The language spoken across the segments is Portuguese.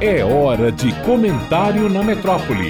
É hora de comentário na metrópole.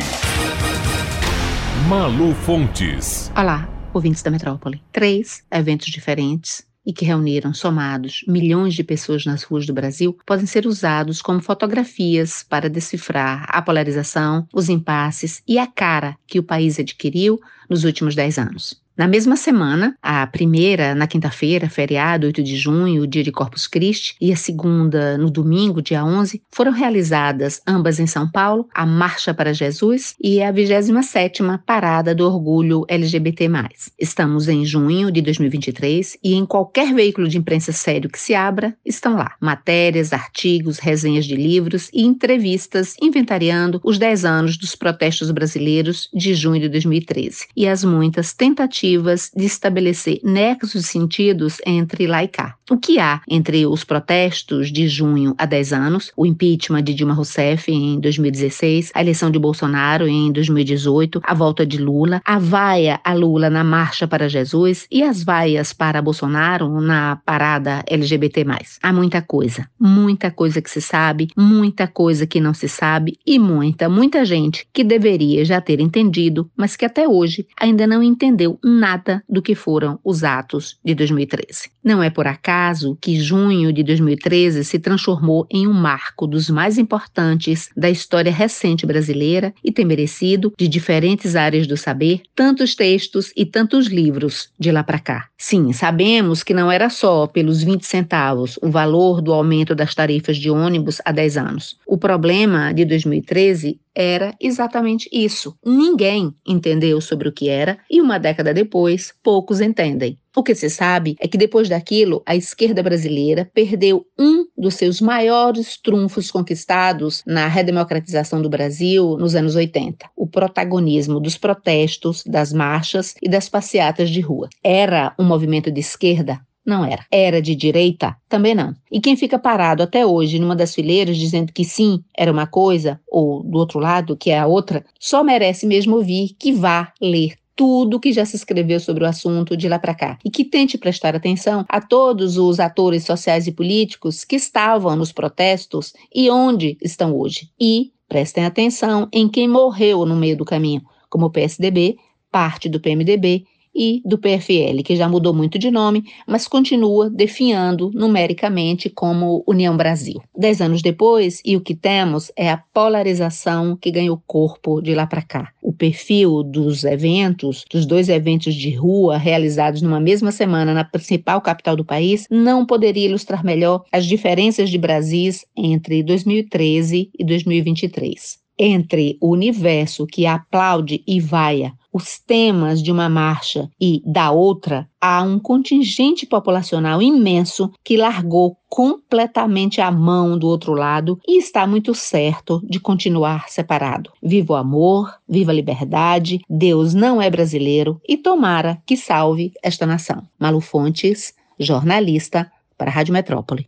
Malu Fontes. Olá, ouvintes da metrópole. Três eventos diferentes e que reuniram somados milhões de pessoas nas ruas do Brasil podem ser usados como fotografias para decifrar a polarização, os impasses e a cara que o país adquiriu nos últimos dez anos. Na mesma semana, a primeira, na quinta-feira, feriado, 8 de junho, dia de Corpus Christi, e a segunda, no domingo, dia 11, foram realizadas, ambas em São Paulo, a Marcha para Jesus e a 27ª Parada do Orgulho LGBT+. Estamos em junho de 2023 e em qualquer veículo de imprensa sério que se abra, estão lá matérias, artigos, resenhas de livros e entrevistas inventariando os 10 anos dos protestos brasileiros de junho de 2013 e as muitas tentativas tentativas de estabelecer nexos sentidos entre lá e cá. O que há entre os protestos de junho há 10 anos, o impeachment de Dilma Rousseff em 2016, a eleição de Bolsonaro em 2018, a volta de Lula, a vaia a Lula na Marcha para Jesus e as vaias para Bolsonaro na parada LGBT+. Há muita coisa, muita coisa que se sabe, muita coisa que não se sabe e muita, muita gente que deveria já ter entendido, mas que até hoje ainda não entendeu nada do que foram os atos de 2013. Não é por acaso que junho de 2013 se transformou em um marco dos mais importantes da história recente brasileira e tem merecido, de diferentes áreas do saber, tantos textos e tantos livros de lá para cá. Sim, sabemos que não era só pelos 20 centavos o valor do aumento das tarifas de ônibus há 10 anos. O problema de 2013 era exatamente isso. Ninguém entendeu sobre o que era e uma década depois, poucos entendem. O que se sabe é que depois daquilo, a esquerda brasileira perdeu um dos seus maiores trunfos conquistados na redemocratização do Brasil nos anos 80: o protagonismo dos protestos, das marchas e das passeatas de rua. Era um movimento de esquerda? Não era. Era de direita? Também não. E quem fica parado até hoje numa das fileiras dizendo que sim, era uma coisa, ou do outro lado, que é a outra, só merece mesmo ouvir que vá ler tudo que já se escreveu sobre o assunto de lá para cá e que tente prestar atenção a todos os atores sociais e políticos que estavam nos protestos e onde estão hoje. E prestem atenção em quem morreu no meio do caminho, como o PSDB, parte do PMDB e do PFL, que já mudou muito de nome, mas continua definhando numericamente como União Brasil. Dez anos depois, e o que temos é a polarização que ganhou corpo de lá para cá. O perfil dos eventos, dos dois eventos de rua realizados numa mesma semana na principal capital do país, não poderia ilustrar melhor as diferenças de Brasis entre 2013 e 2023 entre o universo que aplaude e vaia os temas de uma marcha e da outra, há um contingente populacional imenso que largou completamente a mão do outro lado e está muito certo de continuar separado. Viva o amor, viva a liberdade, Deus não é brasileiro e tomara que salve esta nação. Malu Fontes, jornalista para a Rádio Metrópole.